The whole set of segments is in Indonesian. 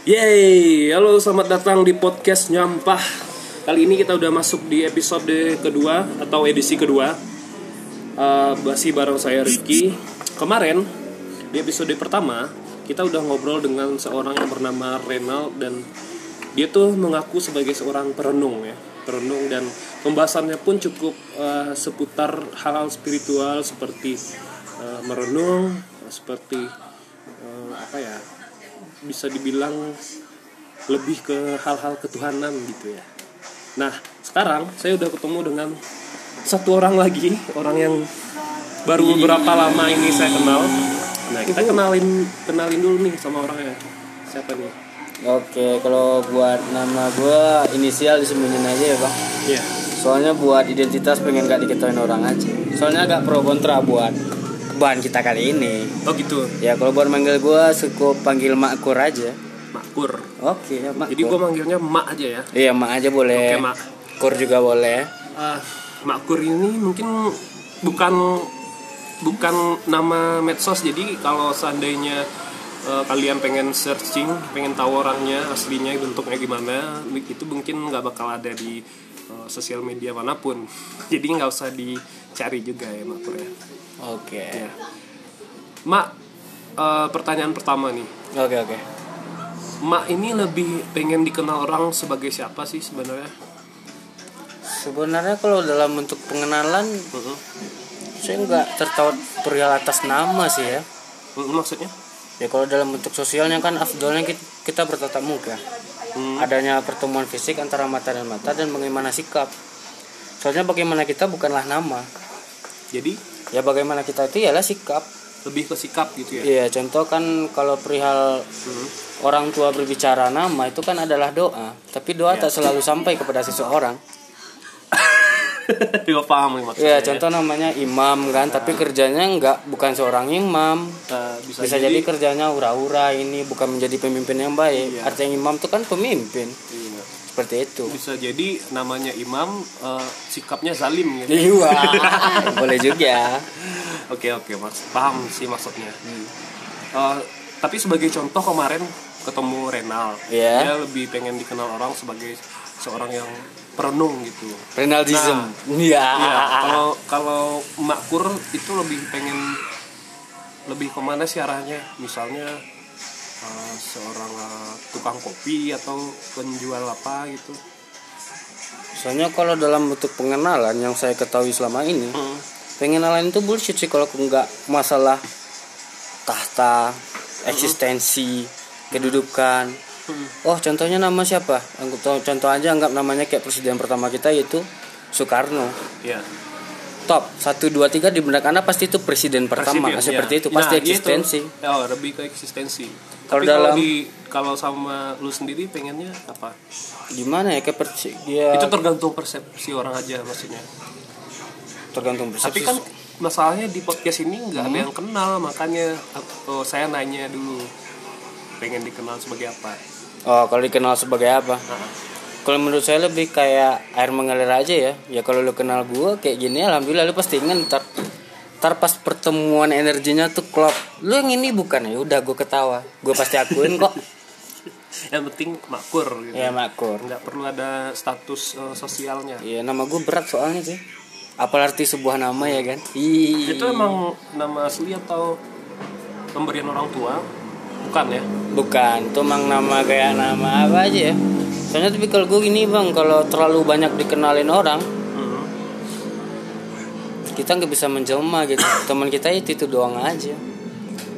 Yeay, halo selamat datang di podcast Nyampah. Kali ini kita udah masuk di episode kedua atau edisi kedua. Uh, bareng saya Rizky Kemarin di episode pertama kita udah ngobrol dengan seorang yang bernama Renal Dan dia tuh mengaku sebagai seorang perenung ya. Perenung dan pembahasannya pun cukup uh, seputar hal-hal spiritual seperti uh, merenung Seperti uh, apa ya bisa dibilang lebih ke hal-hal ketuhanan gitu ya. Nah, sekarang saya udah ketemu dengan satu orang lagi, orang yang baru beberapa lama ini saya kenal. Nah, kita kenalin kenalin dulu nih sama orangnya. Siapa nih? Oke, kalau buat nama gue inisial disembunyiin aja ya bang. Iya. Soalnya buat identitas pengen gak diketahui orang aja. Soalnya agak pro kontra buat bahan kita kali ini. Oh gitu. Ya kalau buat manggil gue cukup panggil Makkur aja. Makkur. Oke, ya Makkur. Jadi gua manggilnya Mak aja ya. Iya Mak aja boleh. Oke, Mak. Kur juga boleh. Ah, Makkur ini mungkin bukan bukan nama medsos jadi kalau seandainya eh, kalian pengen searching pengen tahu orangnya aslinya bentuknya gimana itu mungkin nggak bakal ada di eh, sosial media mana pun jadi nggak usah dicari juga ya Makkur ya Oke. Ya. Mak eh, pertanyaan pertama nih Oke oke. Mak ini lebih pengen dikenal orang sebagai siapa sih sebenarnya Sebenarnya kalau dalam bentuk pengenalan Mm-mm. saya nggak tertaut perihal atas nama sih ya. Maksudnya Ya kalau dalam bentuk sosialnya kan afdolnya kita, kita bertatap muka. Hmm. Adanya pertemuan fisik antara mata dan mata dan bagaimana sikap. Soalnya bagaimana kita bukanlah nama. jadi Ya bagaimana kita itu ialah sikap. lebih ke sikap gitu ya Iya, contoh kan kalau perihal Hmm. orang tua berbicara nama itu kan adalah doa, tapi doa Iya. tak selalu sampai kepada seseorang. Gue paham maksudnya. Iya, contoh namanya imam kan, tapi kerjanya enggak bukan seorang imam. Eh, bisa, Bisa jadi kerjanya ura-ura ini bukan menjadi pemimpin yang baik. Iya. Artinya imam itu kan pemimpin. Iya. Seperti itu. bisa jadi namanya imam eh, sikapnya zalim gitu. Iya, boleh juga. Oke oke mas paham sih maksudnya. Eh, tapi sebagai contoh kemarin ketemu Renal, Iya. dia lebih pengen dikenal orang sebagai seorang yang perenung gitu. Renaldism. Iya. Iya, kalau kalau Makkur itu lebih pengen lebih ke mana sih arahnya? Misalnya eh, seorang eh, tukang kopi atau penjual apa gitu. Soalnya kalau dalam bentuk pengenalan yang saya ketahui selama ini, Hmm. pengenalan itu bullshit sih kalau enggak masalah tahta, eksistensi, kedudukan. Hmm. Oh, contohnya nama siapa? Anggap contoh aja anggap namanya kayak presiden pertama kita yaitu Soekarno. Iya. Top 1 2 3 di benak Anda pasti itu presiden pertama Presiden, seperti iya. itu, pasti Nah, eksistensi. Oh, lebih ke eksistensi. Kalau Tapi kalau dalam- di kalau sama lu sendiri pengennya apa? Gimana ya kayak dia Itu tergantung persepsi orang aja maksudnya. tergantung Tapi persepsi. kan masalahnya di podcast ini nggak Hmm. ada yang kenal makanya oh, saya nanya dulu pengen dikenal sebagai apa. Oh, kalau dikenal sebagai apa? Nah, Kalau menurut saya lebih kayak air mengalir aja ya. Ya kalau lu kenal gue kayak gini alhamdulillah lu pasti ingat ntar ntar pas pertemuan energinya tuh klop. Lu yang ini bukan ya udah gue ketawa. Gue pasti akuin kok. yang penting makkur gitu. ya makur. Nggak perlu ada status eh, sosialnya. Iya nama gue berat soalnya sih. Apa arti sebuah nama ya kan? Ih. Itu emang nama asli atau pemberian orang tua? Bukan ya? Bukan, itu emang nama kayak nama apa aja ya. Soalnya tapi kalau gue gini bang, kalau terlalu banyak dikenalin orang, Hmm. kita nggak bisa menjelma gitu. Teman kita itu itu doang aja.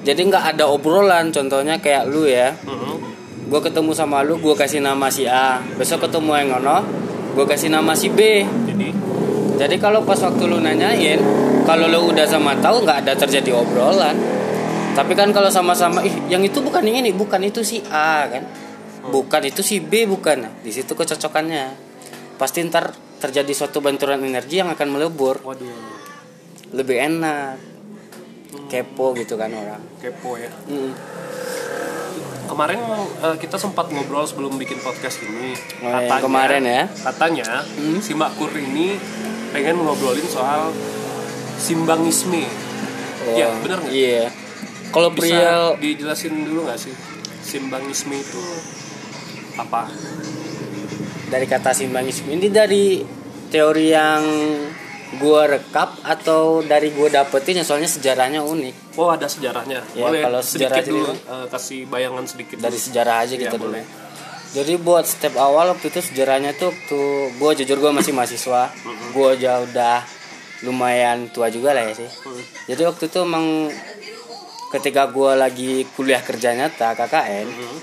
Jadi nggak ada obrolan. Contohnya kayak lu ya, Hmm. gue ketemu sama lu, gue kasih nama si A. Besok ketemu yang ngono, gue kasih nama si B. Jadi Jadi kalau pas waktu lu nanyain, kalau lu udah sama tahu nggak ada terjadi obrolan. Tapi kan kalau sama-sama, ih yang itu bukan yang ini, bukan itu si A kan, bukan itu si B bukan. Nah, Di situ kecocokannya. Pasti ntar terjadi suatu benturan energi yang akan melebur, waduh lebih enak. Kepo gitu kan orang. kepo ya. Mm. Kemarin eh, kita sempat ngobrol sebelum bikin podcast ini. Oh, yang kemarin ya. Katanya Hmm. si Makkur ini pengen ngobrolin soal simbangisme. Oh, Ya, bener nggak? Iya. Kalau perihal dijelasin dulu nggak sih? simbangisme itu apa? Dari kata simbangisme ini dari teori yang gua rekap atau dari gua dapetin ya soalnya sejarahnya unik. Oh ada sejarahnya. Ya, boleh kalau sejarah sedikit dulu eh, kasih bayangan sedikit. Dari dulu. sejarah aja Iya, kita dulu boleh. jadi buat step awal waktu itu sejarahnya tuh waktu gua jujur gua masih mahasiswa. Gua aja udah lumayan tua juga lah ya sih. Jadi waktu itu emang ketika gua lagi kuliah kerja nyata KKN Hmm.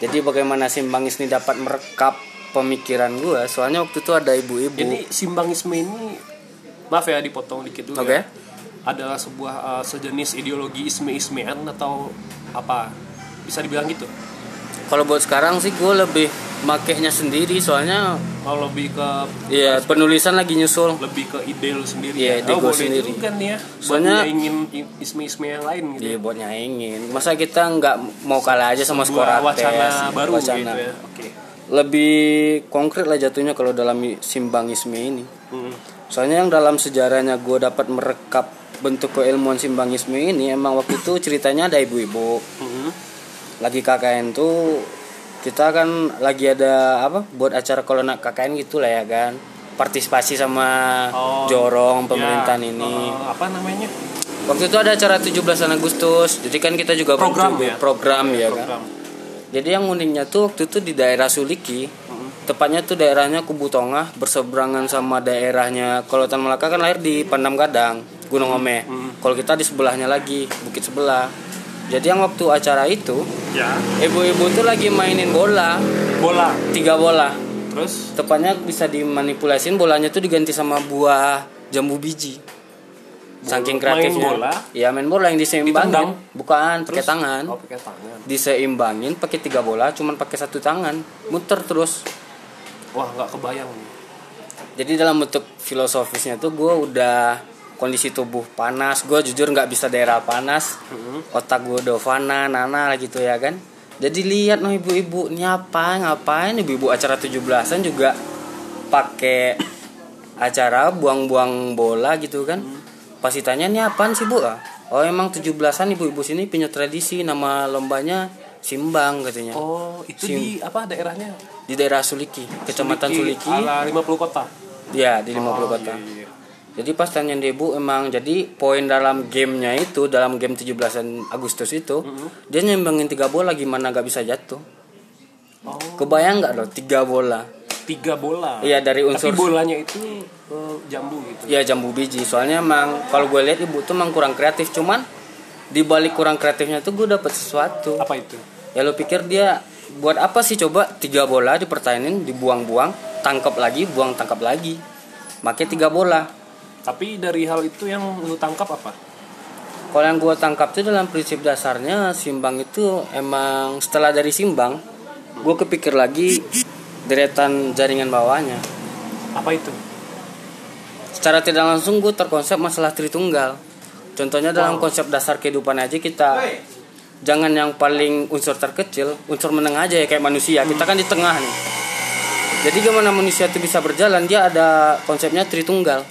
jadi bagaimana simbangis ini dapat merekap pemikiran gua soalnya waktu itu ada ibu-ibu Jadi simbangisme ini maaf ya dipotong dikit dulu Oke. ya. Adalah sebuah uh, sejenis ideologi isme-ismean atau apa? Bisa dibilang gitu. Kalau buat sekarang sih gue lebih makainya sendiri soalnya Kalau lebih ke ya penulisan lagi nyusul lebih ke ide lu sendiri. Iya, ya. ide oh, boleh sendiri. nih ya. Soalnya- ingin isme-isme yang lain gitu. Iya buat nyaingin masa kita nggak mau kalah aja sama skor wacana baru wacana. gitu ya. Oke. lebih konkret lah jatuhnya kalau dalam simbangisme ini Hmm. soalnya yang dalam sejarahnya gue dapat merekap bentuk keilmuan simbangisme ini emang waktu itu ceritanya ada ibu-ibu Hmm. Lagi KKN tuh kita kan lagi ada apa buat acara kalau nak KKN gitu lah ya kan. Partisipasi sama Oh, jorong pemerintahan Ya, ini eh, apa namanya? waktu itu ada acara 17 Agustus jadi kan kita juga Program ya? program ya kan. Program. jadi yang uniknya tuh waktu itu di daerah Suliki tepatnya tuh daerahnya Kubu Tongah berseberangan sama daerahnya kalau Tan Malaka kan lahir di Pandam Gadang Gunung Ome. Kalau kita di sebelahnya lagi bukit sebelah jadi yang waktu acara itu Ya. ibu-ibu tuh lagi mainin bola. Bola. tiga bola. Terus? Tepatnya bisa dimanipulasin bolanya tuh diganti sama buah jambu biji. Saking Main kreatifnya. bola? ya main bola yang Ditendang? diseimbangin bukan pakai tangan. Oh, pakai tangan. diseimbangin pakai tiga bola cuman pakai satu tangan. Muter terus. Wah, nggak kebayang jadi dalam bentuk filosofisnya tuh gue udah kondisi tubuh panas. Gue jujur nggak bisa daerah panas. Otak gue udah fana nana gitu ya kan. Jadi lihat no ibu-ibu ini apa ngapain? Ibu-ibu acara 17-an juga pakai acara buang-buang bola gitu kan. Pas ditanya ini apaan sih bu? Ah, oh emang 17-an ibu-ibu sini punya tradisi nama lombanya simbang katanya. Oh, itu Sim- di apa daerahnya? di daerah Suliki kecamatan Suliki Ala 50 kota. ya di 50 Oh, kota. iya, iya. Jadi pas tanya ibu emang jadi poin dalam gamenya itu dalam game 17 Agustus itu dia nyembangin tiga bola gimana gak bisa jatuh. Oh, Kebayang nggak loh tiga bola? tiga bola. Iya dari unsur Tapi bolanya itu eh, jambu gitu. ya jambu biji. Soalnya emang kalau gue lihat ibu tuh emang kurang kreatif cuman di balik kurang kreatifnya tuh gue dapet sesuatu. Apa itu? Ya lo pikir dia buat apa sih coba tiga bola dipertahanin dibuang-buang tangkap lagi buang tangkap lagi. Makanya tiga bola. Tapi dari hal itu yang lu tangkap apa? Kalau yang gue tangkap tuh dalam prinsip dasarnya simbang itu emang setelah dari simbang gue kepikir lagi deretan jaringan bawahnya. Apa itu? Secara tidak langsung gue terkonsep masalah Tritunggal. Contohnya dalam Wow. konsep dasar kehidupan aja kita jangan yang paling unsur terkecil, unsur menengah aja ya kayak manusia. Kita kan di tengah nih. Jadi gimana manusia itu bisa berjalan? Dia ada konsepnya Tritunggal.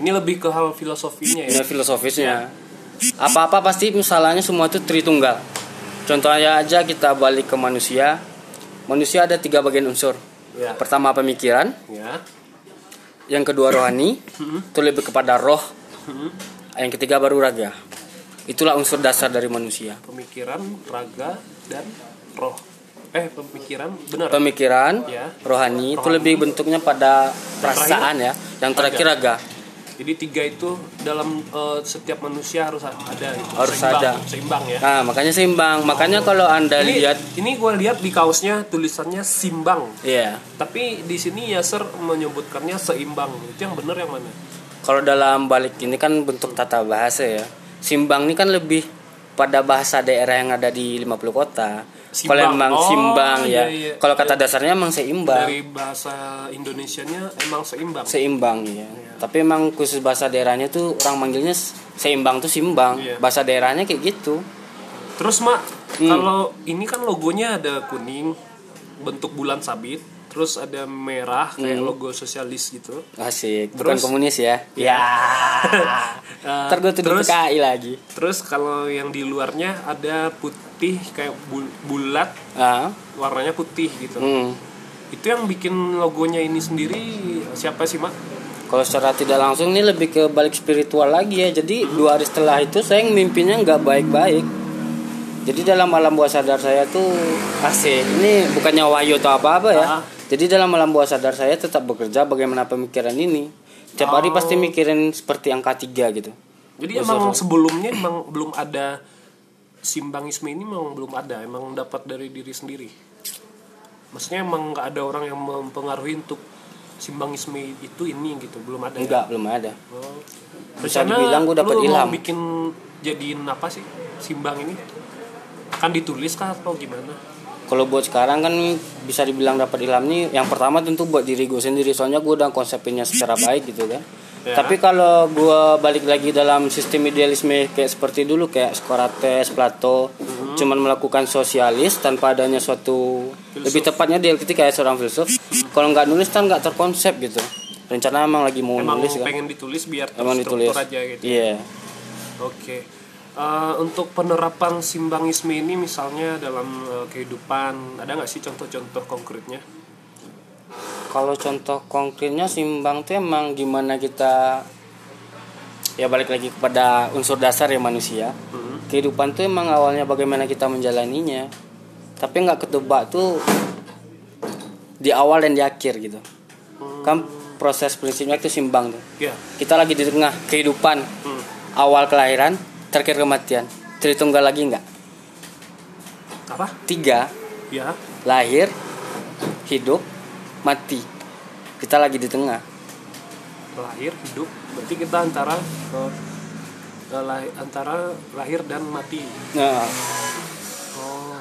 Iya, ini lebih ke hal filosofinya ya. Ini filosofisnya. Apa-apa pasti misalnya semua itu tritunggal. Contohnya aja kita balik ke manusia. Manusia ada tiga bagian unsur. Ya. Pertama pemikiran, Ya. yang kedua rohani, itu lebih kepada roh. Yang ketiga baru raga. Itulah unsur dasar dari manusia. Pemikiran, raga, dan roh. Eh, pemikiran benar. Pemikiran, Ya. rohani, itu Rohani. lebih bentuknya pada perasaan ya. Yang terakhir raga. Jadi tiga itu dalam eh, setiap manusia harus ada gitu. Harus seimbang, ada. Seimbang ya. Nah, makanya seimbang. Makanya kalau Anda ini lihat ini gue lihat di kaosnya tulisannya simbang. ya, Tapi di sini Yaser menyebutkannya seimbang. Itu yang benar yang mana? Kalau dalam balik ini kan bentuk tata bahasa ya. Simbang ini kan lebih pada bahasa daerah yang ada di 50 kota. Kalau emang Oh, simbang ya. iya, iya. Kalau kata dasarnya emang seimbang. Dari bahasa Indonesianya emang seimbang. Seimbang ya. Tapi emang khusus bahasa daerahnya tuh orang manggilnya seimbang tuh simbang. Iya. Bahasa daerahnya kayak gitu. Terus mak, Hmm. kalau ini kan logonya ada kuning, bentuk bulan sabit. Terus ada merah kayak logo sosialis gitu Asik, bukan Terus- komunis ya. Ya. Eh, Ntar gue tuduh terus PKI lagi. terus kalau yang di luarnya ada putih kayak bul- bulat Ah. warnanya putih gitu Hmm. itu yang bikin logonya ini sendiri siapa sih mak Kalau secara tidak langsung ini lebih ke balik spiritual lagi ya. Jadi dua hari setelah itu saya mimpinya nggak baik-baik. Jadi dalam alam bawah sadar saya tuh asik. Ini bukannya wahyu atau apa-apa ya. Ah. Jadi dalam alam bawah sadar saya tetap bekerja bagaimana pemikiran ini. Tiap hari Oh. pasti mikirin seperti angka tiga gitu. jadi emang sebelumnya emang belum ada simbangisme ini memang belum ada emang dapat dari diri sendiri maksudnya emang nggak ada orang yang mempengaruhi untuk simbangisme itu ini gitu belum ada ya? Enggak, belum ada. Oh. Bisa dibilang gua dapet lu mau ilham. bikin jadiin apa sih simbang ini akan ditulis kah atau gimana Kalau buat sekarang kan bisa dibilang dapat ilham nih yang pertama tentu buat diri gue sendiri soalnya gue udah konsepinnya secara baik gitu kan. Ya. Tapi kalau gue balik lagi dalam sistem idealisme kayak seperti dulu kayak Socrates, Plato, Hmm. cuman melakukan sosialis tanpa adanya suatu lebih tepatnya dialektika kayak seorang filsuf. Kalau nggak nulis kan nggak terkonsep gitu. Rencana emang lagi mau emang nulis kan. pengen ditulis biar Emang ditulis. aja gitu Iya. Oke. Eh, untuk penerapan simbangisme ini misalnya dalam eh, kehidupan ada nggak sih contoh-contoh konkretnya? Kalau contoh konkretnya simbang tuh emang gimana kita ya balik lagi kepada unsur dasar ya manusia. Hmm. Kehidupan tuh emang awalnya bagaimana kita menjalaninya. Tapi nggak ketebak tuh di awal dan di akhir gitu. Kan proses prinsipnya itu simbang tuh. Ya. Kita lagi di tengah kehidupan Hmm. awal kelahiran, terakhir kematian. Tritunggal lagi nggak? Apa? Tiga Ya. lahir, hidup, mati. Kita lagi di tengah. Lahir, hidup. Berarti kita antara lah- antara lahir dan mati. Nah, Oh.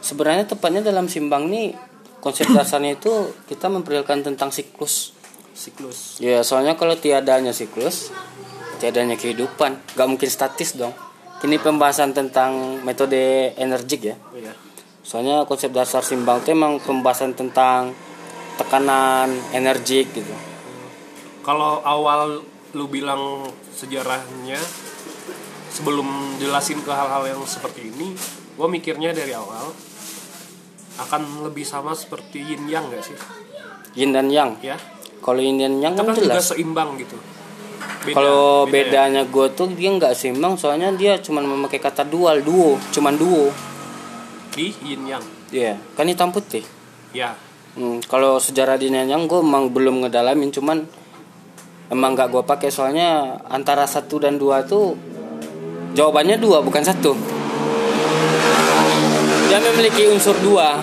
sebenarnya tepatnya dalam simbang nih konsep dasarnya itu kita memperlihatkan tentang siklus. Siklus. Ya, soalnya kalau tiadanya siklus, tiadanya kehidupan, gak mungkin statis dong. Ini pembahasan tentang metode energik ya. Oh, ya. Soalnya konsep dasar simbang itu emang pembahasan tentang tekanan energik gitu. Kalau awal lu bilang sejarahnya sebelum jelasin ke hal-hal yang seperti ini, gua mikirnya dari awal akan lebih sama seperti yin yang gak sih? Yin dan yang. Ya. Kalau yin dan yang Itu kan kan juga jelas. seimbang gitu. Beda- Kalau beda ya. bedanya gue tuh dia nggak seimbang soalnya dia cuma memakai kata dual duo, cuman duo. di yin yang. Iya, kan hitam putih. Ya. Hmm, kalau sejarah di yang gue emang belum ngedalamin cuman emang nggak gue pakai soalnya antara satu dan dua tuh jawabannya dua bukan satu. Dia memiliki unsur dua.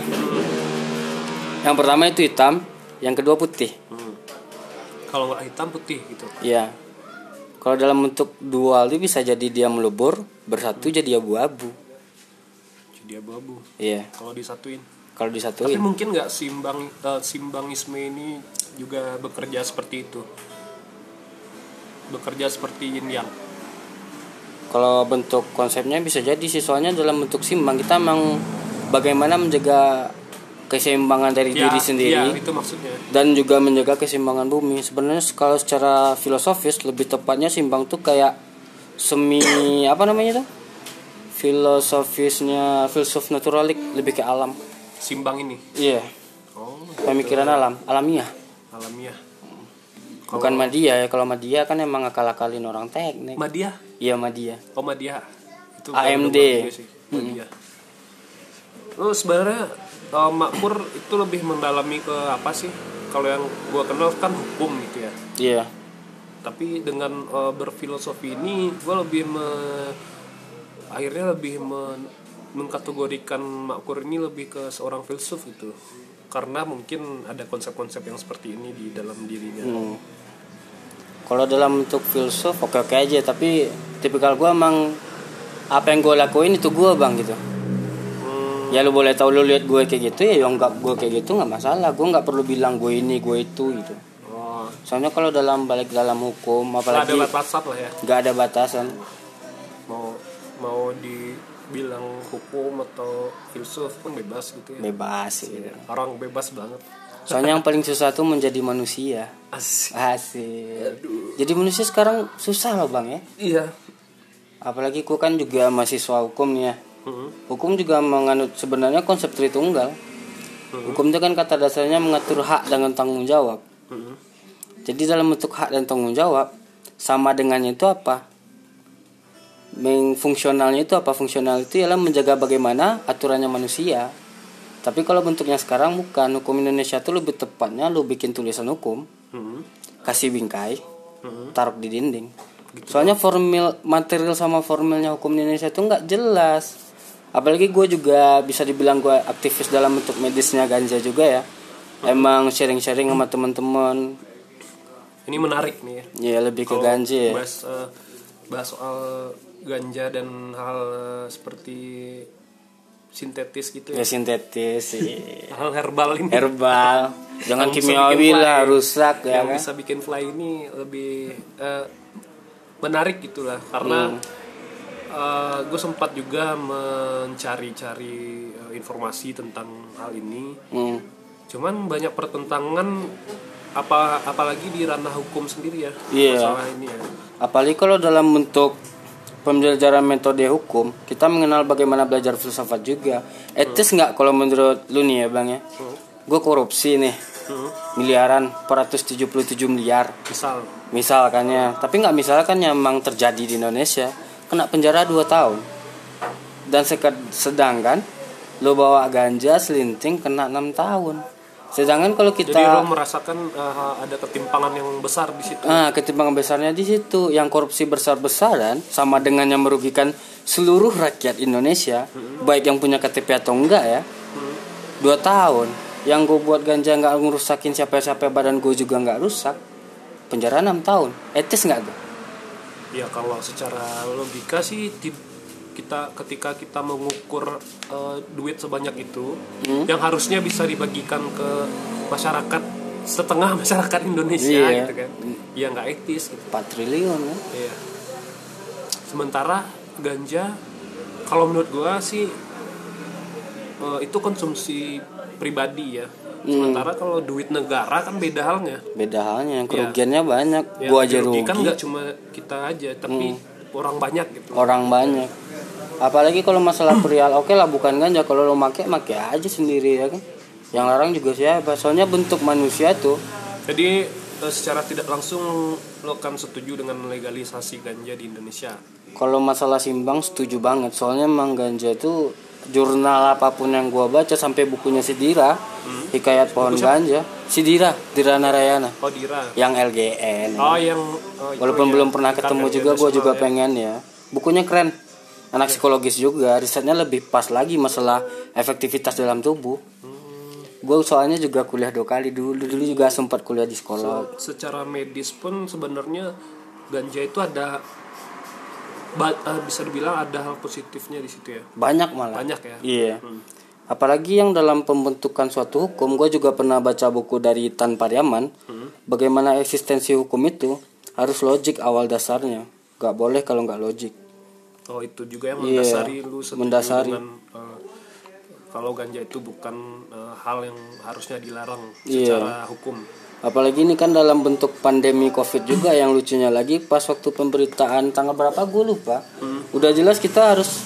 Yang pertama itu hitam, yang kedua putih. Hmm. Kalau hitam putih gitu. Iya. Kalau dalam bentuk dual itu bisa jadi dia melebur, bersatu jadi abu-abu. Jadi abu-abu. Iya. Kalau disatuin. Kalau Tapi disatuin. mungkin nggak simbang eh, simbangisme ini juga bekerja seperti itu. Bekerja seperti yin yang. Kalau bentuk konsepnya bisa jadi sih soalnya dalam bentuk simbang kita emang bagaimana menjaga keseimbangan dari diri sendiri Ya, itu maksudnya. dan juga menjaga keseimbangan bumi. Sebenarnya kalau secara filosofis lebih tepatnya simbang tuh kayak semi apa namanya tuh? Filosofisnya filsuf naturalik lebih ke alam. Simbang ini. Iya, Oh, pemikiran alam, alamiah. alamiah. Bukan Madia ya, kalau Madia kan emang akal-akalin orang teknik. Madia. Iya Madia. Oh, Madia. Itu AMD. Madia sih. Madia. Lu sebenarnya eh, makmur itu lebih mendalami ke apa sih? Kalau yang gua kenal kan hukum gitu ya. Iya. tapi dengan uh, berfilosofi ini gue lebih me, akhirnya lebih men- mengkategorikan makmur ini lebih ke seorang filsuf itu karena mungkin ada konsep-konsep yang seperti ini di dalam dirinya Hmm. Kalau dalam bentuk filsuf oke oke aja tapi tipikal gue emang apa yang gue lakuin itu gue bang gitu. Ya lu boleh tahu lu lihat gue kayak gitu ya yang nggak gue kayak gitu nggak masalah. Gue nggak perlu bilang gue ini gue itu gitu. oh, Soalnya kalau dalam balik dalam hukum nggak apalagi ada batasan lah ya nggak ada batasan. mau mau dibilang hukum atau filsuf pun bebas gitu ya Bebas gitu. orang bebas banget soalnya yang paling susah tuh menjadi manusia Asik. asik jadi manusia sekarang susah loh bang ya Iya. apalagi ku kan juga mahasiswa hukum nih ya Hukum juga menganut sebenarnya konsep tritunggal. Hukum itu kan kata dasarnya mengatur hak dengan tanggung jawab. Mhm. jadi dalam bentuk hak dan tanggung jawab sama dengannya itu apa? Meng- fungsionalnya itu apa? Fungsional itu ialah menjaga bagaimana aturannya manusia. Tapi kalau bentuknya sekarang bukan. Hukum Indonesia itu lebih tepatnya lu bikin tulisan hukum Mhm. kasih bingkai Mhm. taruh di dinding. Soalnya formil material sama formilnya hukum Indonesia itu nggak jelas apalagi gue juga bisa dibilang gue aktivis dalam bentuk medisnya ganja juga ya emang sharing-sharing sama teman-teman Ini menarik nih ya. ya lebih ke ganja ya Bahas, eh, bahas soal ganja dan hal eh, seperti sintetis gitu ya ya. sintetis iya. Hal herbal ini. herbal jangan Yang kimiawi lah rusak ya yang kan bisa bikin fly ini lebih eh, menarik gitulah karena Hmm. Gue sempat juga mencari-cari eh, informasi tentang hal ini Hmm. cuman banyak pertentangan apa apalagi di ranah hukum sendiri ya Iya. masalah ini ya Apalagi kalau dalam bentuk pembelajaran metode hukum, kita mengenal bagaimana belajar filsafat juga. Etis nggak kalau menurut lu nih ya bang ya? Gue korupsi nih, Hmm. miliaran, 477 miliar, misal misalkannya. Tapi nggak misalkan yang memang terjadi di Indonesia, kena penjara 2 tahun. Dan sedangkan lu bawa ganja selinting kena 6 tahun. Sedangkan kalau kita jadi lo merasakan eh, ada ketimpangan yang besar di situ Nah, ketimpangan besarnya di situ. Yang korupsi besar-besaran sama dengan yang merugikan seluruh rakyat Indonesia, baik yang punya KTP atau enggak ya. Dua tahun. Yang gue buat ganja nggak ngerusakin siapa-siapa badan gue juga nggak rusak. Penjara 6 tahun. Etis nggak tuh? Ya kalau secara logika sih kita ketika kita mengukur eh, duit sebanyak itu Hmm. yang harusnya bisa dibagikan ke masyarakat setengah masyarakat Indonesia Iya. gitu kan. Ya nggak etis gitu. 4 triliun kan? Iya. Sementara ganja kalau menurut gua sih eh, itu konsumsi pribadi ya. Hmm. Sementara kalau duit negara kan beda halnya. Beda halnya, yang kerugiannya banyak. Ya, Gua aja rugi. Hmm. nggak cuma kita aja, tapi orang banyak gitu. Orang banyak. Apalagi kalau masalah perihal, oke lah bukan ganja. Kalau lo make, make aja sendiri ya kan. Yang larang juga siapa? Soalnya bentuk manusia tuh Jadi eh, secara tidak langsung lo kan setuju dengan legalisasi ganja di Indonesia. Kalau masalah simbang setuju banget. Soalnya emang ganja itu jurnal apa pun yang gua baca sampai bukunya Sidira, hikayat pohon ganja, Sidira, Dira Narayana, Oh Dira. yang LGN. Oh yang oh, itu Walaupun ya, belum pernah ketemu juga gua juga ya. pengen ya. Bukunya keren. Anak psikologis juga, risetnya lebih pas lagi masalah efektivitas dalam tubuh. Gue soalnya juga kuliah dua kali dulu, dulu juga sempat kuliah di sekolah. Secara medis pun sebenarnya ganja itu ada ba- eh, bisa dibilang ada hal positifnya di situ ya. Banyak malah. Banyak ya. Iya. Apalagi yang dalam pembentukan suatu hukum, gue juga pernah baca buku dari Tan Pariaman. Bagaimana eksistensi hukum itu harus logik awal dasarnya. Gak boleh kalau nggak logik. Oh itu juga yang Iya, mendasari lu setuju mendasari. dengan eh, kalau ganja itu bukan eh, hal yang harusnya dilarang Iya. secara hukum. Apalagi ini kan dalam bentuk pandemi covid juga yang lucunya lagi pas waktu pemberitaan tanggal berapa gue lupa. Udah jelas kita harus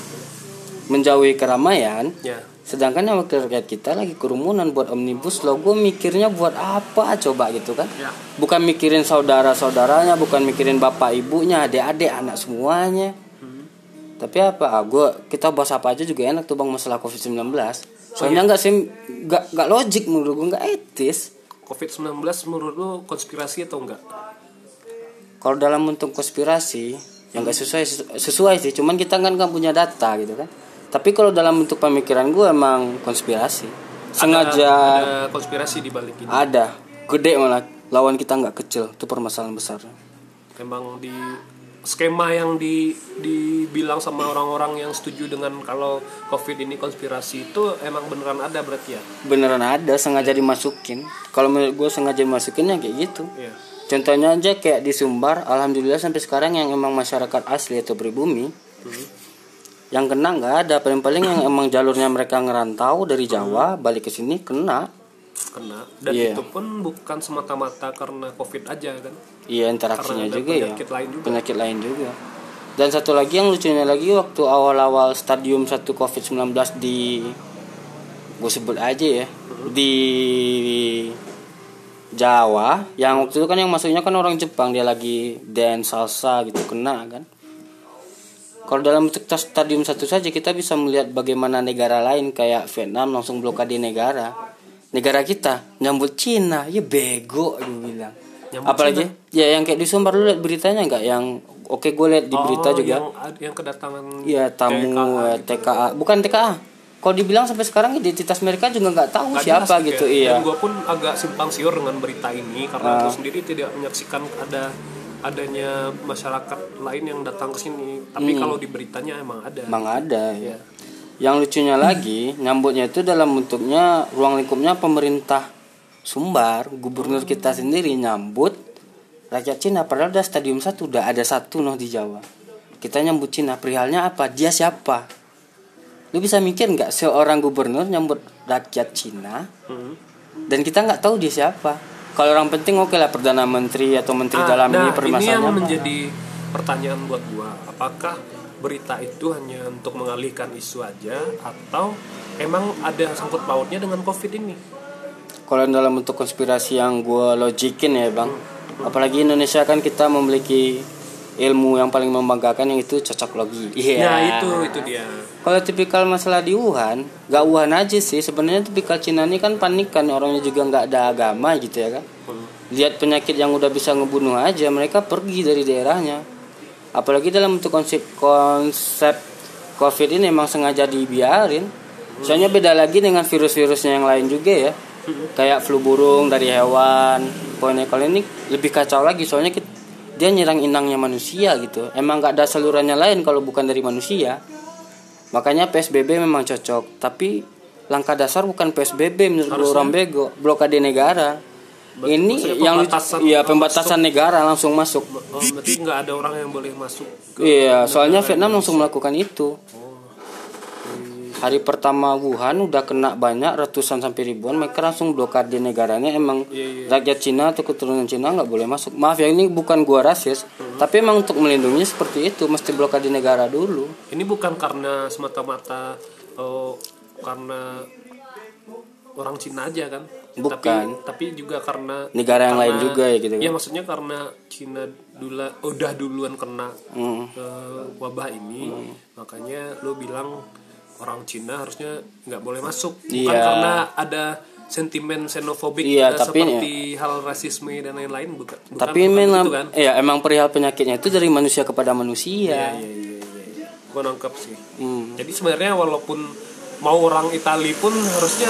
menjauhi keramaian. Ya. Sedangkan yang wakil rakyat kita lagi kerumunan buat omnibus law gue mikirnya buat apa coba gitu kan Ya. Bukan mikirin saudara-saudaranya Bukan mikirin bapak ibunya Adik-adik anak semuanya Tapi apa ah, gua, Kita bahas apa aja juga enak tuh bang Masalah covid-19 Soalnya nggak sih nggak nggak logik menurut gue nggak etis COVID-19 menurut lu konspirasi atau enggak? Kalau dalam bentuk konspirasi yang nggak sesuai sesuai sih. Cuman kita kan nggak punya data gitu kan. Tapi kalau dalam bentuk pemikiran gue emang konspirasi. Sengaja ada konspirasi di balik ini. ada. Gede malah. Lawan kita nggak kecil. Itu permasalahan besar. Memang di skema yang di dibilang sama orang-orang yang setuju dengan kalau COVID ini konspirasi itu emang beneran ada berarti ya? beneran ada sengaja dimasukin. Kalau menurut gue sengaja dimasukin ya kayak gitu. Iya. contohnya aja kayak di Sumbar alhamdulillah sampai sekarang yang emang masyarakat asli atau pribumi yang kena nggak ada. Paling-paling yang emang jalurnya mereka ngerantau dari Jawa balik ke sini kena kena dan Iya. itu pun bukan semata-mata karena covid aja kan Iya interaksinya Karena ada juga ya. penyakit lain juga. Penyakit lain juga. Dan satu lagi yang lucunya lagi waktu awal-awal stadium 1 COVID-19 di gue sebut aja ya di Jawa yang waktu itu kan yang masuknya kan orang Jepang dia lagi dance salsa gitu kena kan kalau dalam stadium satu saja kita bisa melihat bagaimana negara lain kayak Vietnam langsung blokade negara negara kita nyambut Cina ya bego gue bilang Nyambut apalagi ya yang kayak di Sumbar lu lihat beritanya nggak yang oke gue lihat di berita Oh, juga yang, kedatangan Iya tamu TKA eh, TKA bukan TKA kalau dibilang sampai sekarang identitas mereka juga nggak tahu Nggak siapa jelas gitu ya. iya Ah. Dan gue pun agak simpang siur dengan berita ini karena gue sendiri tidak menyaksikan ada adanya masyarakat lain yang datang ke sini. Tapi Hmm. kalau di beritanya emang ada. emang ada Iya. Yang lucunya lagi nyambutnya itu dalam bentuknya ruang lingkupnya pemerintah Sumbar. Gubernur kita sendiri nyambut rakyat Cina. Padahal udah stadium satu udah ada satu noh di Jawa. Kita nyambut Cina. Perihalnya apa? Dia siapa? Lu bisa mikir nggak seorang gubernur nyambut rakyat Cina? Hmm. dan kita nggak tahu dia siapa. Kalau orang penting oke lah perdana menteri atau menteri Ah, dalam nah, ini ini permasalahannya yang apa? menjadi pertanyaan buat gua. Apakah berita itu hanya untuk mengalihkan isu aja atau emang ada sangkut pautnya dengan covid ini? kalau dalam bentuk konspirasi yang gue logikin ya bang apalagi Indonesia kan kita memiliki ilmu yang paling membanggakan yang itu cocok logi iya. Nah itu itu dia. kalau tipikal masalah di Wuhan gak Wuhan aja sih. Sebenarnya tipikal Cina ini kan panik kan orangnya juga nggak ada agama gitu ya kan? Lihat penyakit yang udah bisa ngebunuh aja mereka pergi dari daerahnya apalagi dalam bentuk konsep konsep covid ini emang sengaja dibiarin. Soalnya beda lagi dengan virus-virusnya yang lain juga ya. Kayak flu burung dari hewan pokoknya kalau ini lebih kacau lagi. Soalnya kit- dia nyerang inangnya manusia gitu. Emang gak ada salurannya lain kalau bukan dari manusia. Makanya PSBB memang cocok. Tapi langkah dasar bukan PSBB menurut orang bego. Blokade negara ini maksudnya yang pembatasan iya pembatasan negara langsung masuk. Oh, berarti nggak ada orang yang boleh masuk ke iya soalnya Vietnam langsung melakukan itu. Hari pertama Wuhan udah kena banyak ratusan sampai ribuan mereka langsung blokade negaranya. Emang rakyat Cina atau keturunan Cina nggak boleh masuk. Maaf ya ini bukan gua rasis tapi emang untuk melindungi seperti itu mesti blokade negara dulu. Ini bukan karena semata-mata eh, karena orang Cina aja kan? Bukan. Tapi tapi juga karena Negara yang karena- lain juga ya gitu kan? Iya maksudnya karena Cina dulu udah duluan kena Hmm. eh, wabah ini, makanya lo bilang orang Cina harusnya nggak boleh masuk. Bukan Iya. karena ada sentimen xenofobik Iya, tapi- seperti hal rasisme dan lain-lain bukan. bukan tapi bukan memang gitu kan? ya emang perihal penyakitnya itu dari manusia kepada manusia Iya iya iya. iya. Gue nangkep sih. Hmm. Jadi sebenarnya walaupun mau orang Itali pun harusnya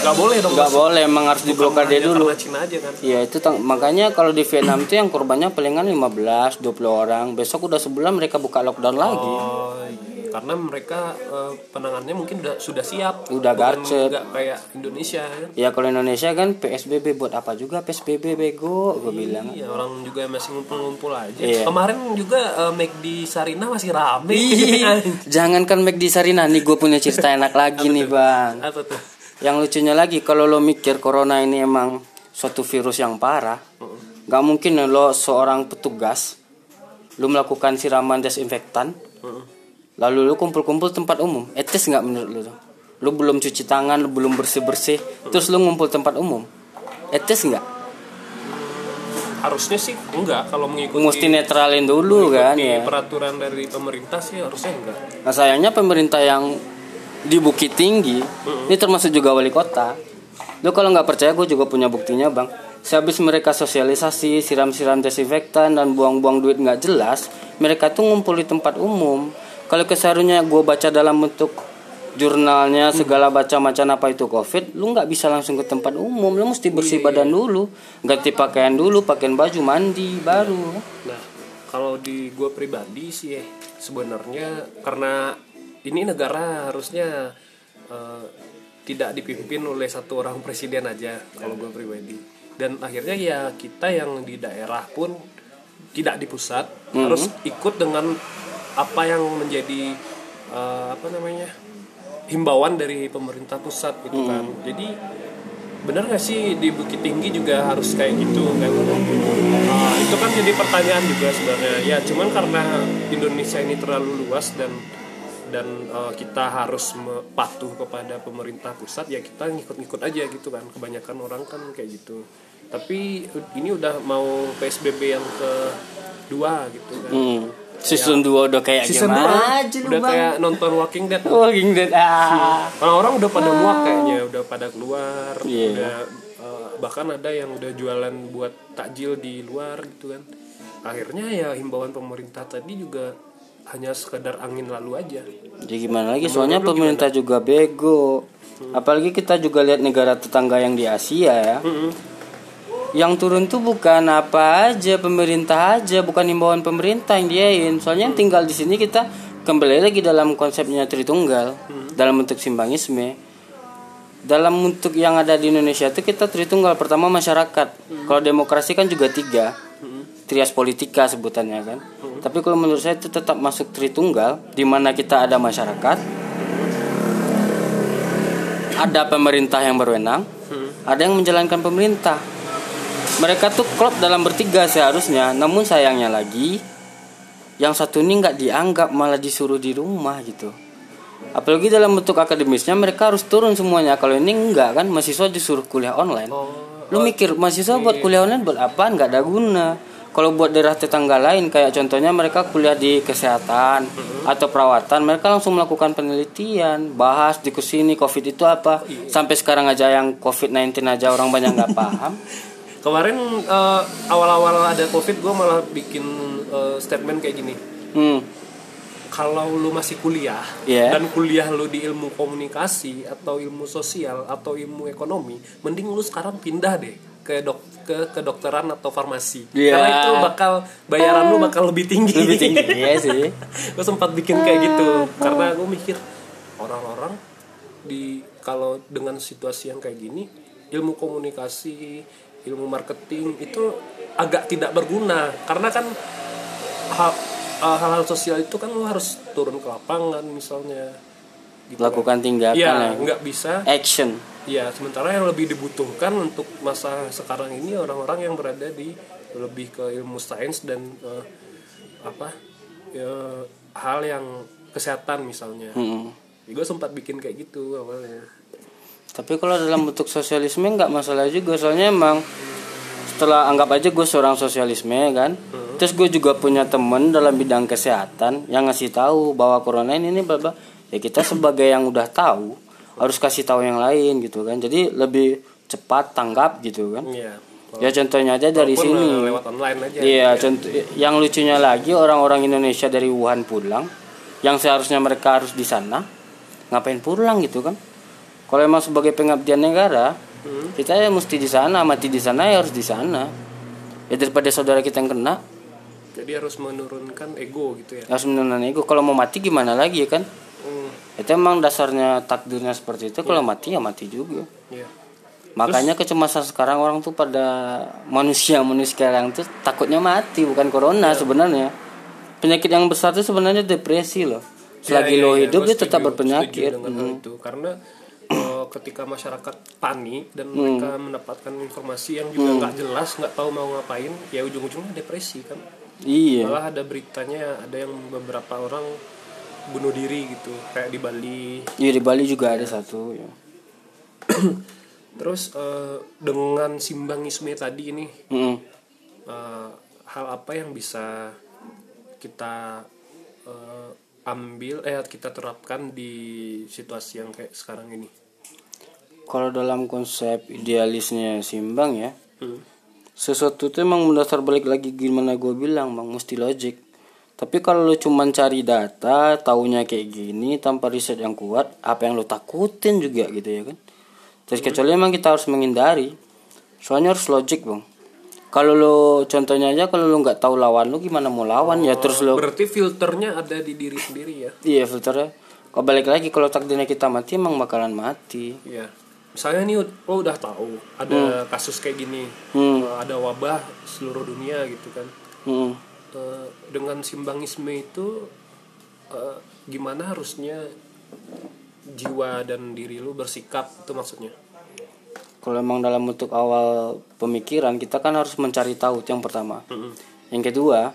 nggak boleh dong. nggak boleh emang harus diblokade dulu Cina aja kan. Iya itu tang- makanya kalau di Vietnam tuh yang korbannya palingan 15 20 orang. Besok udah sebulan mereka buka lockdown lagi. Oh, iya. Karena mereka eh, penanganannya mungkin udah sudah siap. Udah garcet. nggak kayak Indonesia kan. Ya kalau Indonesia kan PSBB buat apa juga PSBB bego gue bilang. Iya orang juga masih ngumpul-ngumpul aja. Iya. Kemarin juga eh, McD Sarina masih rame. Jangankan McD Sarina nih gue punya cerita enak lagi nih bang. Apa tuh? Yang lucunya lagi kalau lo mikir corona ini emang suatu virus yang parah, nggak mungkin lo seorang petugas lo melakukan siraman desinfektan, lalu lo kumpul-kumpul tempat umum, etis nggak menurut lo? Lo belum cuci tangan, lo belum bersih bersih, terus lo ngumpul tempat umum, etis nggak? Harusnya sih enggak kalau mengikuti Mesti netralin dulu kan ya. peraturan dari pemerintah sih harusnya enggak. Nah sayangnya pemerintah yang di Bukit Tinggi ini termasuk juga wali kota. Lo kalau nggak percaya gue juga punya buktinya bang. Sehabis mereka sosialisasi, siram-siram desinfektan dan buang-buang duit nggak jelas, mereka tuh ngumpul di tempat umum. Kalau keseharusnya gue baca dalam bentuk jurnalnya segala baca macam apa itu covid lu nggak bisa langsung ke tempat umum. Lu mesti bersih badan dulu. Ganti pakaian dulu pakaian baju mandi baru. Nah, kalau di gue pribadi sih ya, sebenarnya karena ini negara harusnya eh, tidak dipimpin oleh satu orang presiden aja kalau gue pribadi. Dan akhirnya ya kita yang di daerah pun tidak di pusat harus ikut dengan apa yang menjadi eh, apa namanya himbauan dari pemerintah pusat gitu kan. Jadi bener nggak sih di Bukit Tinggi juga harus kayak gitu kan? Ah, itu kan jadi pertanyaan juga sebenarnya. Ya cuman karena Indonesia ini terlalu luas dan dan eh, kita harus patuh kepada pemerintah pusat ya kita ngikut-ngikut aja gitu kan. Kebanyakan orang kan kayak gitu. Tapi ini udah mau PSBB yang kedua gitu kan. Hmm. Season 2 udah kayak season gimana? 2 aja udah bang. kayak nonton Walking Dead. Walking Dead ah. Orang-orang udah pada muak kayaknya udah pada keluar Iya. udah eh, bahkan ada yang udah jualan buat takjil di luar gitu kan. Akhirnya ya himbauan pemerintah tadi juga hanya sekedar angin lalu aja. Jadi gimana lagi? Soalnya pemerintah juga bego. Apalagi kita juga lihat negara tetangga yang di Asia ya Yang turun tuh bukan apa aja pemerintah aja Bukan himbauan pemerintah yang diain. Soalnya yang tinggal di sini kita kembali lagi dalam konsepnya Tritunggal Dalam bentuk simbangisme. Dalam bentuk yang ada di Indonesia itu kita Tritunggal pertama masyarakat. Kalau demokrasi kan juga tiga, trias politika sebutannya kan. Tapi kalau menurut saya itu tetap masuk Tritunggal, di mana kita ada masyarakat, ada pemerintah yang berwenang, ada yang menjalankan pemerintah. Mereka tuh klop dalam bertiga seharusnya, namun sayangnya lagi, yang satu ini nggak dianggap malah disuruh di rumah gitu. Apalagi dalam bentuk akademisnya mereka harus turun semuanya. Kalau ini enggak kan mahasiswa disuruh kuliah online. Lu mikir mahasiswa buat kuliah online buat apa? Nggak ada guna. Kalau buat daerah tetangga lain kayak contohnya mereka kuliah di kesehatan atau perawatan, mereka langsung melakukan penelitian, bahas di ke sini COVID itu apa. Sampai sekarang aja yang COVID-19 aja orang banyak nggak paham. kemarin eh, awal-awal ada covid gue malah bikin eh, statement kayak gini Hmm. kalau lu masih kuliah Iya. dan kuliah lu di ilmu komunikasi atau ilmu sosial atau ilmu ekonomi mending lu sekarang pindah deh ke dok ke kedokteran atau farmasi Iya. karena itu bakal bayaran lu bakal lebih tinggi Lebih tinggi ya sih. gue sempat bikin kayak gitu karena gue mikir orang-orang di kalau dengan situasi yang kayak gini ilmu komunikasi ilmu marketing itu agak tidak berguna karena kan uh, hal-hal sosial itu kan lo harus turun ke lapangan misalnya gitu kan. Lakukan tindakan ya ya. nggak bisa action. ya sementara yang lebih dibutuhkan untuk masa sekarang ini orang-orang yang berada di lebih ke ilmu sains dan eh, apa ya, hal yang kesehatan misalnya Mm-mm. gue sempat bikin kayak gitu awalnya Tapi kalau dalam bentuk sosialisme nggak masalah juga soalnya emang setelah anggap aja gue seorang sosialisme kan, terus gue juga punya temen dalam bidang kesehatan yang ngasih tahu bahwa corona ini ini bla. ya kita sebagai yang udah tahu harus kasih tahu yang lain gitu kan, jadi lebih cepat tanggap gitu kan. Iya. Ya contohnya aja dari Walaupun, sini. eh, lewat online aja Iya, contoh yang lucunya lagi orang-orang Indonesia dari Wuhan pulang, yang seharusnya mereka harus di sana, ngapain pulang gitu kan? Kalau emang sebagai pengabdian negara, kita ya mesti di sana, mati di sana ya harus di sana. Ya daripada saudara kita yang kena, jadi harus menurunkan ego gitu ya harus menenang ego. Kalau mau mati gimana lagi ya kan? Hmm, Itu emang dasarnya takdirnya seperti itu. Kalau mati ya mati juga. iya. Makanya kecemasan sekarang orang tuh pada manusia manusia sekarang tuh takutnya mati bukan corona sebenarnya. Penyakit yang besar tuh sebenarnya depresi loh. Selagi Ya, lo ya, ya, hidup dia tetap berpenyakit. setuju Hmm. itu karena ketika masyarakat panik dan mereka mendapatkan informasi yang juga nggak jelas nggak tahu mau ngapain ya ujung-ujungnya depresi kan Iya. malah ada beritanya ada yang beberapa orang bunuh diri gitu kayak di Bali Iya di Bali juga ada satu. Ya. terus eh, dengan simbangisme tadi ini Mm-mm. eh, hal apa yang bisa kita eh, ambil eh kita terapkan di situasi yang kayak sekarang ini Kalau dalam konsep idealisnya Simbang ya, Hmm. sesuatu itu emang mendasar balik lagi gimana gue bilang bang, mesti logik. Tapi kalau lu cuman cari data, taunya kayak gini tanpa riset yang kuat, apa yang lu takutin juga gitu ya kan? Terus kecuali emang kita harus menghindari, soalnya harus logik bang. Kalau lu contohnya aja kalau lu nggak tahu lawan lu gimana mau lawan ya terus lu berarti filternya ada di diri sendiri ya iya filternya. Kalau balik lagi kalau takdirnya kita mati emang bakalan mati. Iya. Misalnya nih lo udah tahu ada kasus kayak gini, Hmm. eh, ada wabah seluruh dunia gitu kan. Hmm. Eh, dengan simbangisme itu eh, gimana harusnya jiwa dan diri lu bersikap itu maksudnya? kalau emang dalam bentuk awal pemikiran kita kan harus mencari tahu itu yang pertama Mm-mm. yang kedua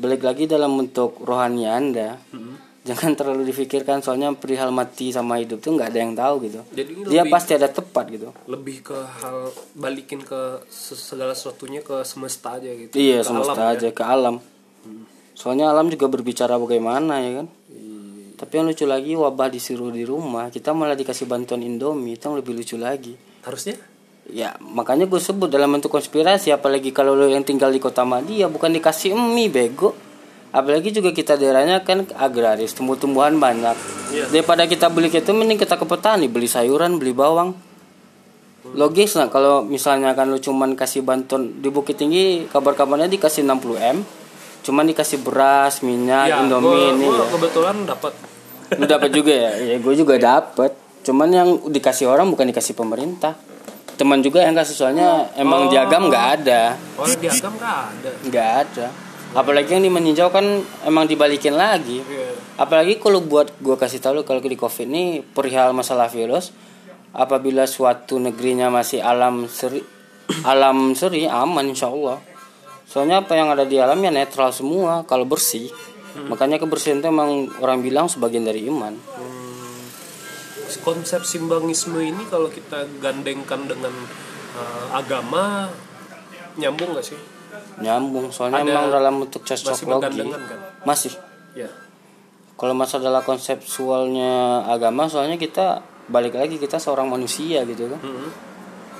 balik lagi dalam bentuk rohani anda Mm-mm. Jangan terlalu difikirkan soalnya perihal mati sama hidup tuh nggak ada yang tahu gitu. Jadi dia lebih- pasti ada tepat gitu. Lebih ke hal balikin ke se- segala sesuatunya ke semesta aja gitu. Iya Ke semesta alam ya. aja ke alam. Soalnya alam juga berbicara bagaimana ya kan? Iya. tapi yang lucu lagi wabah disuruh di rumah kita malah dikasih bantuan indomie itu yang lebih lucu lagi. Harusnya? Ya makanya gue sebut dalam bentuk konspirasi apalagi kalau lo yang tinggal di kota Madia bukan dikasih mie bego apalagi juga kita daerahnya kan agraris tumbuh-tumbuhan banyak. Iya. daripada kita beli itu mending kita ke petani beli sayuran beli bawang. Logis lah kalau misalnya kan lo cuman kasih bantuan di Bukit Tinggi kabar-kabarnya dikasih 60 m cuman dikasih beras minyak ya indomie gua, ini. gua ya. kebetulan dapat. Lu dapat juga ya? Ya gue juga dapat. Cuman yang dikasih orang bukan dikasih pemerintah. Teman juga yang kasih soalnya emang Oh. diagam nggak ada. Orang diagam nggak ada. Nggak ada apalagi yang di meninjau kan emang dibalikin lagi. Iya. apalagi kalau buat gue kasih tahu kalau di covid ini perihal masalah virus apabila suatu negerinya masih alam seri alam seri aman insya Allah soalnya apa yang ada di alam ya netral semua kalau bersih. Makanya kebersihan itu emang orang bilang sebagian dari iman. Konsep simbangisme ini kalau kita gandengkan dengan uh, agama nyambung nggak sih nyambung soalnya Ada- emang dalam bentuk masih cocok logi bergandengan kan? Masih. Ya. Kalau masalah konseptualnya agama soalnya kita balik lagi kita seorang manusia gitu kan. Mm-mm.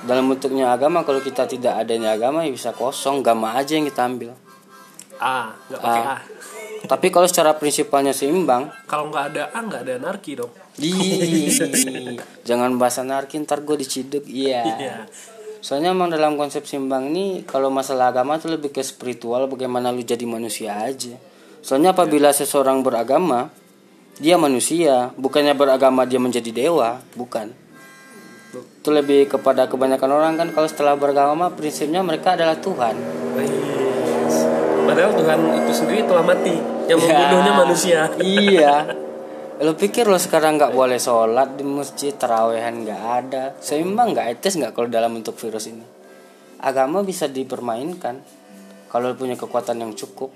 dalam bentuknya agama kalau kita tidak adanya agama ya bisa kosong gama aja yang kita ambil. A nggak pakai Ah. A. Tapi kalau secara prinsipalnya seimbang. Kalau nggak ada A nggak ada anarki dong. Ih, jangan bahas anarki ntar gue diciduk. Iya. Iya. Soalnya emang dalam konsep seimbang ini kalau masalah agama tuh lebih ke spiritual bagaimana lu jadi manusia aja. Soalnya apabila seseorang beragama dia manusia. Bukannya beragama dia menjadi dewa bukan. Itu lebih kepada kebanyakan orang kan kalau setelah beragama prinsipnya mereka adalah Tuhan. Yes. padahal Tuhan itu sendiri telah mati yang membunuhnya Ya, manusia. Iya lo pikir lo sekarang nggak boleh sholat di masjid terawehan nggak ada. Seimbang nggak etis nggak kalau dalam bentuk virus ini? Agama bisa dipermainkan kalau lo punya kekuatan yang cukup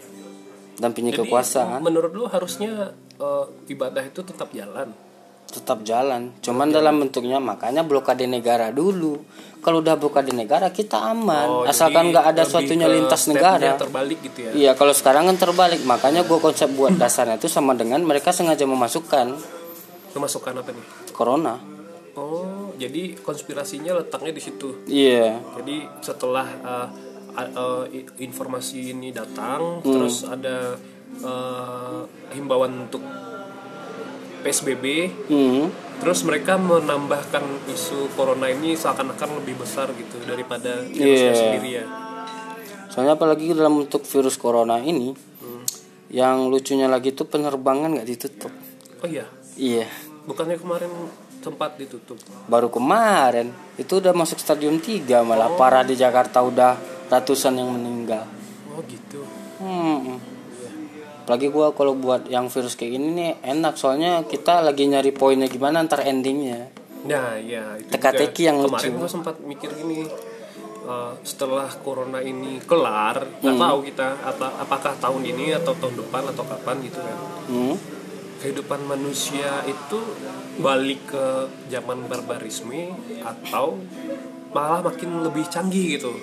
dan punya Jadi, kekuasaan. menurut lu harusnya uh, ibadah itu tetap jalan tetap jalan. Cuman dalam bentuknya makanya blokade negara dulu. Kalau udah blokade negara kita aman. Oh, asalkan nggak ada suatunya lintas negara. terbalik gitu ya? Iya kalau sekarang kan terbalik. Makanya gue konsep buat dasarnya itu sama dengan mereka sengaja memasukkan kemasukan apa nih? corona. oh jadi konspirasinya letaknya di situ. Iya. jadi setelah uh, uh, informasi ini datang Hmm. terus ada uh, himbauan untuk PSBB Hmm. terus mereka menambahkan isu corona ini seakan-akan lebih besar gitu daripada virusnya sendiri ya Soalnya apalagi dalam bentuk virus corona ini, yang lucunya lagi tuh penerbangan nggak ditutup. oh iya Iya. bukannya kemarin sempat ditutup Baru kemarin itu udah masuk stadium 3 malah parah di Jakarta udah ratusan yang meninggal. oh gitu Hmm. Apalagi gua kalau buat yang virus kayak gini nih enak soalnya kita lagi nyari poinnya gimana ntar endingnya. Nah, ya Teka-teki yang kemarin lucu. gue sempat mikir gini eh, setelah corona ini kelar Hmm. nggak tahu kita atau apakah tahun ini atau tahun depan atau kapan gitu kan Hmm. kehidupan manusia itu balik ke zaman barbarisme atau malah makin lebih canggih gitu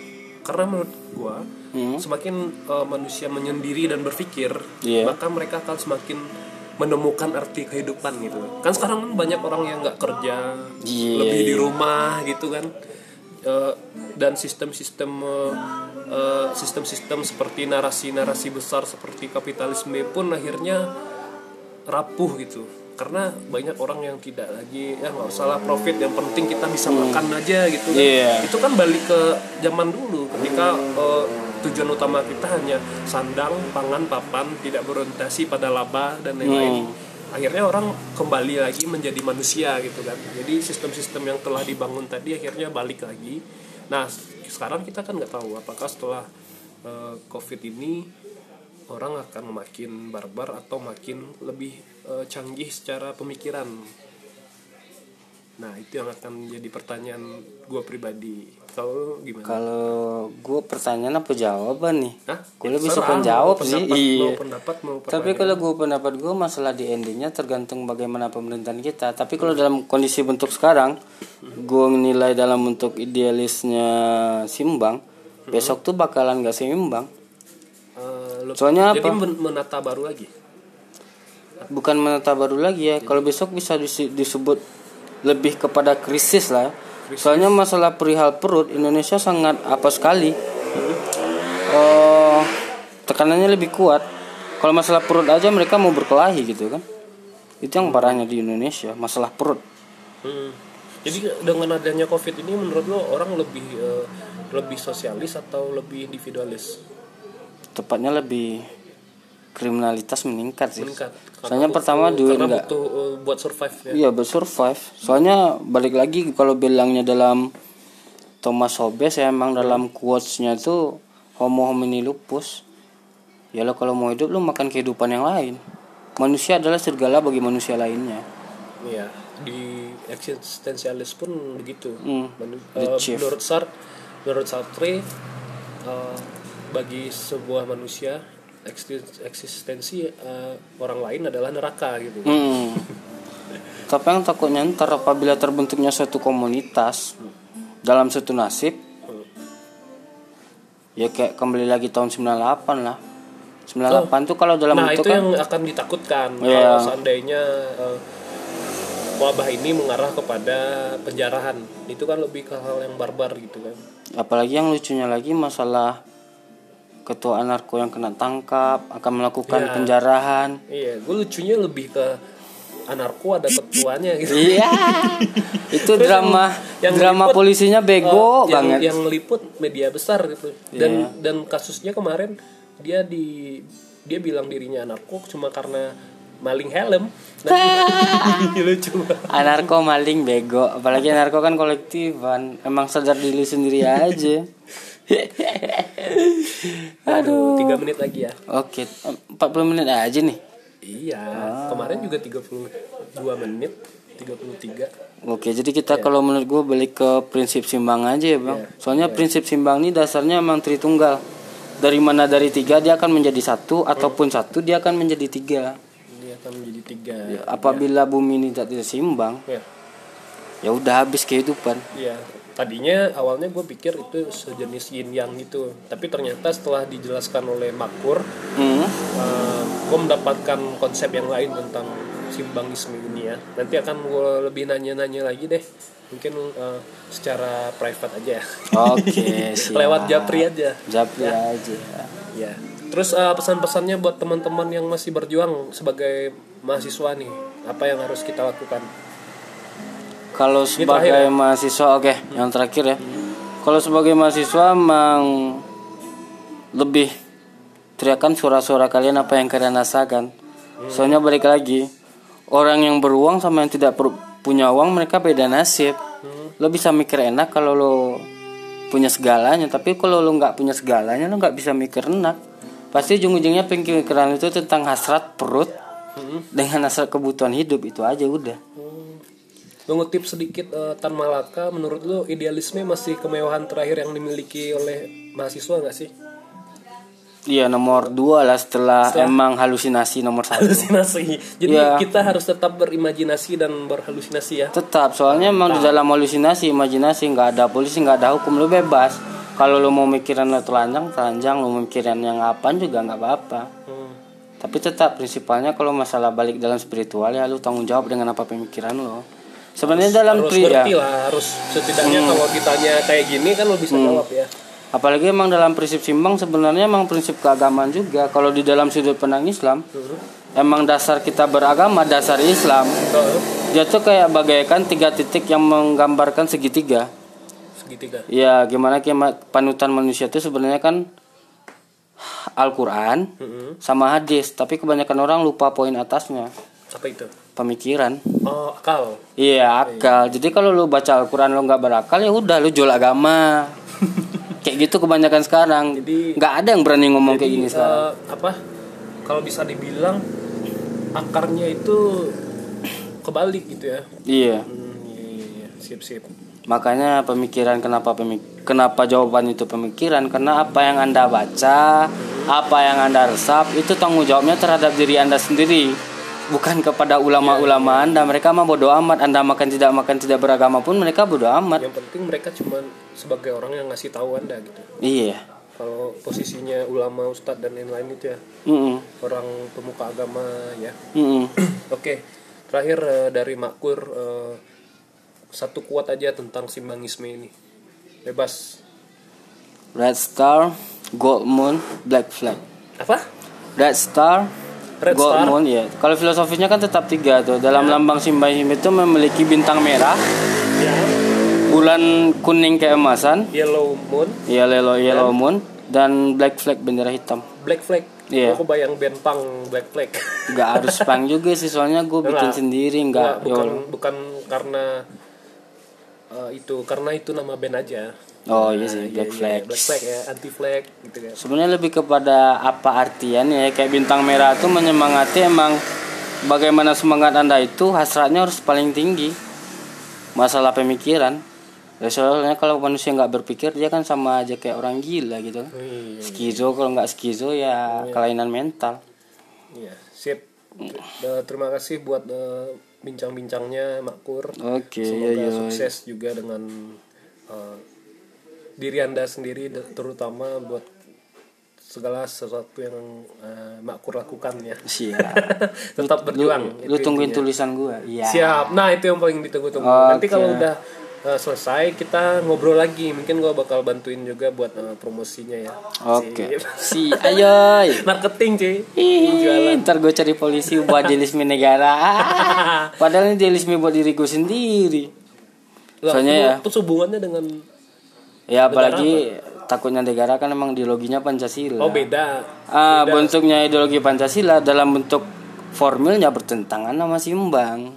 karena menurut gua Hmm. semakin eh, manusia menyendiri dan berpikir Iya. maka mereka akan semakin menemukan arti kehidupan gitu kan sekarang kan banyak orang yang nggak kerja Iya. lebih di rumah gitu kan Eh, dan sistem-sistem eh, eh, sistem-sistem seperti narasi-narasi besar seperti kapitalisme pun akhirnya rapuh gitu karena banyak orang yang tidak lagi ya nggak usah lah profit yang penting kita bisa makan aja gitu kan. Iya. itu kan balik ke zaman dulu ketika eh, tujuan utama kita hanya sandang pangan papan tidak berorientasi pada laba dan lain-lain. Akhirnya orang kembali lagi menjadi manusia gitu kan. Jadi sistem-sistem yang telah dibangun tadi akhirnya balik lagi. Nah sekarang kita kan nggak tahu apakah setelah eh, covid ini orang akan makin barbar atau makin lebih eh, canggih secara pemikiran Nah itu yang akan jadi pertanyaan gue pribadi. Kalau gimana? Kalau gue pertanyaan apa jawaban nih? Gue lebih Terserah, suka jawab sih. Iya. Mau pendapat mau Tapi kalau gue pendapat gue masalah di endingnya tergantung bagaimana pemerintahan kita. Tapi kalau dalam kondisi bentuk sekarang, gue menilai dalam bentuk idealisnya simbang, besok tuh bakalan gak seimbang. Eh, lu- Soalnya jadi apa? men- menata baru lagi. Bukan menata baru lagi ya. Kalau besok bisa disebut lebih kepada krisis lah. Soalnya masalah perihal perut Indonesia sangat apa sekali. Oh, tekanannya lebih kuat. Kalau masalah perut aja mereka mau berkelahi gitu kan. Itu yang parahnya di Indonesia, masalah perut. Hmm. Jadi dengan adanya covid ini menurut lo orang lebih eh, lebih sosialis atau lebih individualis? Tepatnya lebih kriminalitas meningkat sih. Meningkat. Soalnya butuh- pertama duit karena nggak butuh eh, buat survive ya. Iya bersurvive. Soalnya balik lagi kalau bilangnya dalam Thomas Hobbes ya emang dalam quotesnya itu homo homini lupus. Ya lo kalau mau hidup lo makan kehidupan yang lain. Manusia adalah serigala bagi manusia lainnya. Iya, di eksistensialis pun begitu. Hmm, eh, chief. menurut Sartre, menurut Sartre eh, bagi sebuah manusia eksistensi eh, orang lain adalah neraka gitu. Hmm. Tapi yang takutnya ntar apabila terbentuknya suatu komunitas dalam satu nasib, ya kayak kembali lagi tahun 98 lah. 98 tuh kalau dalam nah itu kan yang akan ditakutkan Iya. kalau seandainya eh, wabah ini mengarah kepada penjarahan itu kan lebih ke hal yang barbar gitu kan apalagi yang lucunya lagi masalah ketua anarko yang kena tangkap akan melakukan Ya. penjarahan. Iya gue lucunya lebih ke anarko ada ketuanya gitu. Iya. Itu Terus drama yang- yang drama liput, polisinya bego Eh, yang, banget. yang liput media besar gitu. Dan Iya. dan kasusnya kemarin dia di dia bilang dirinya anarko cuma karena maling helm. Nah, lucu banget. anarko maling bego apalagi anarko kan kolektifan emang sadar diri sendiri aja aduh tiga menit lagi ya oke 40 menit aja nih Iya, Ah. kemarin juga 32 menit, 33. Oke, jadi kita kalau menurut gue balik ke prinsip simbang aja ya bang. Iya. Soalnya prinsip simbang ini dasarnya emang tritunggal. Dari mana dari tiga dia akan menjadi satu, ataupun satu dia akan menjadi tiga. Ini akan menjadi tiga. Apabila bumi ini tidak simbang, Ya, ya udah habis kehidupan. iya. Tadinya awalnya gue pikir itu sejenis yin yang gitu, tapi ternyata setelah dijelaskan oleh Makur, Hmm. gue mendapatkan konsep yang lain tentang simbangisme ini ya. Nanti akan gue lebih nanya-nanya lagi deh, mungkin eh, secara private aja ya. Oke, siap. Lewat Japri aja. Japri aja. Ya. Terus eh, pesan-pesannya buat teman-teman yang masih berjuang sebagai mahasiswa nih, apa yang harus kita lakukan? Kalau sebagai terakhir ya? mahasiswa, oke, yang terakhir ya. Kalau sebagai mahasiswa emang lebih teriakan suara-suara kalian apa yang kalian rasakan. Soalnya balik lagi, orang yang beruang sama yang tidak punya uang mereka beda nasib. Lo bisa mikir enak kalau lo punya segalanya, tapi kalau lo nggak punya segalanya lo nggak bisa mikir enak. Pasti ujung-ujungnya pemikiran itu tentang hasrat perut dengan hasrat kebutuhan hidup itu aja udah. Mengutip sedikit eh, Tan Malaka, menurut lu idealisme masih kemewahan terakhir yang dimiliki oleh mahasiswa nggak sih? Iya nomor dua lah setelah, emang halusinasi nomor satu. Halusinasi. Jadi Iya. kita harus tetap berimajinasi dan berhalusinasi ya. Tetap soalnya emang di dalam halusinasi, imajinasi nggak ada polisi nggak ada hukum lu bebas. Kalau lu mau mikiran lu telanjang, telanjang. Lu mau mikiran yang apaan juga nggak apa-apa. Hmm. Tapi tetap prinsipalnya kalau masalah balik dalam spiritual ya lu tanggung jawab dengan apa pemikiran lu. Sebenarnya dalam Harus ya. lah, harus setidaknya kalau ditanya kayak gini kan lu bisa jawab ya. Apalagi emang dalam prinsip simbang sebenarnya emang prinsip keagamaan juga. Kalau di dalam sudut pandang Islam, emang dasar kita beragama dasar Islam. Betul. Dia tuh kayak bagaikan tiga titik yang menggambarkan segitiga. Segitiga. Ya gimana kema- panutan manusia itu sebenarnya kan Al-Quran Mm-mm. sama hadis. Tapi kebanyakan orang lupa poin atasnya. Apa itu? Pemikiran. Oh, akal. Iya akal. Jadi kalau lu baca Al-Quran lu nggak berakal ya udah lu jual agama. kayak gitu kebanyakan sekarang. Jadi- nggak ada yang berani ngomong kayak Jadi, gini sekarang. eh, apa? Kalau bisa dibilang akarnya itu kebalik gitu ya. Iya. Hmm, iya, iya. sip sip Makanya pemikiran kenapa pemik kenapa jawaban itu pemikiran karena apa yang Anda baca, apa yang Anda resap itu tanggung jawabnya terhadap diri Anda sendiri. Bukan kepada ulama-ulama Anda. Mereka mah bodoh amat. Anda makan tidak makan tidak beragama pun mereka bodoh amat. yang penting mereka cuma sebagai orang yang ngasih tahu anda gitu Iya. kalau posisinya ulama ustadz dan lain-lain itu ya Mm-mm. orang pemuka agama ya oke terakhir eh, dari Makur eh, satu kuat aja tentang simbangisme ini bebas Red Star, Gold Moon, Black Flag. apa Red Star, Red Gold Star. Moon ya. Kalau filosofisnya kan tetap tiga tuh. Dalam lambang simbahisme itu memiliki bintang merah, ya bulan kuning keemasan, yellow moon ya yellow yellow moon dan black flag bendera hitam. black flag Iya. aku bayang band punk black flag Gak harus pang juga sih soalnya gue bikin sendiri nggak. bukan bukan karena eh, itu karena itu nama band aja Oh iya sih Iya, black iya, flag. black flag ya anti flag gitu kan Sebenarnya lebih kepada apa artian ya kayak bintang merah itu menyemangati emang bagaimana semangat anda itu hasratnya harus paling tinggi masalah pemikiran. Ya, soalnya kalau manusia nggak berpikir dia kan sama aja kayak orang gila gitu. Iya, Skizo kalau nggak skizo ya kelainan mental. iya sip Eh, terima kasih buat eh, bincang-bincangnya Makur Oke, semoga ya, ya. sukses juga dengan eh, diri anda sendiri terutama buat segala sesuatu yang eh, Makur lakukan ya Siap. tetap berjuang Lu itu tungguin intinya. tulisan gua. Iya. Siap. Nah, itu yang paling ditunggu-tunggu. Nanti Oke. kalau udah uh, selesai kita ngobrol lagi. Mungkin gua bakal bantuin juga buat uh, promosinya ya. Oke. Sip. Si ayo. Marketing, cuy. Ih, ntar gue cari polisi buat jelisme negara. Ah, Padahal ini jelisme buat diriku sendiri. Lah, Soalnya ya. Terus hubungannya dengan Ya apalagi takutnya negara kan emang ideologinya Pancasila. oh beda. Ah, bentuknya ideologi Pancasila dalam bentuk formilnya bertentangan sama simbang.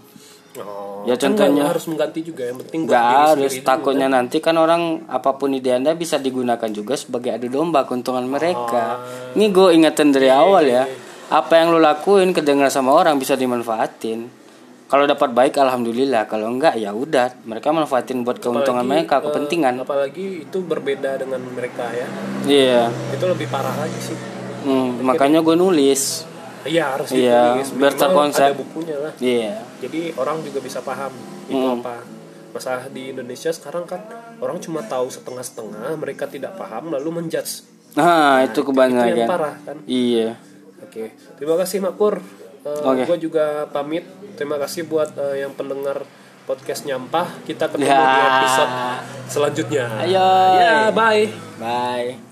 Oh. Ya, kan contohnya- nggak harus mengganti juga yang penting Gak harus takutnya nanti kan orang apa pun ide anda bisa digunakan juga sebagai adu domba keuntungan mereka. Ini gue ingetin dari awal ya. Apa yang lo lakuin kedengar sama orang bisa dimanfaatin. Kalau dapat baik alhamdulillah, kalau enggak ya udah mereka manfaatin buat keuntungan Apalagi, mereka, eh, kepentingan. Apalagi itu berbeda dengan mereka ya. Iya. Itu lebih parah lagi sih. Hmm, makanya gue nulis. Iya, harus Iya, ditulis. biar terkonsep. Ada bukunya lah. Iya. jadi orang juga bisa paham itu Hmm. apa masalah di Indonesia sekarang kan orang cuma tahu setengah-setengah mereka tidak paham lalu menjudge Nah, itu itu yang kebanyakan. parah kan Iya. oke terima kasih Makur Eh, Oke. gue juga pamit terima kasih buat eh, yang pendengar podcast nyampah kita ketemu Ya. di episode selanjutnya Ayo. ya bye Bye.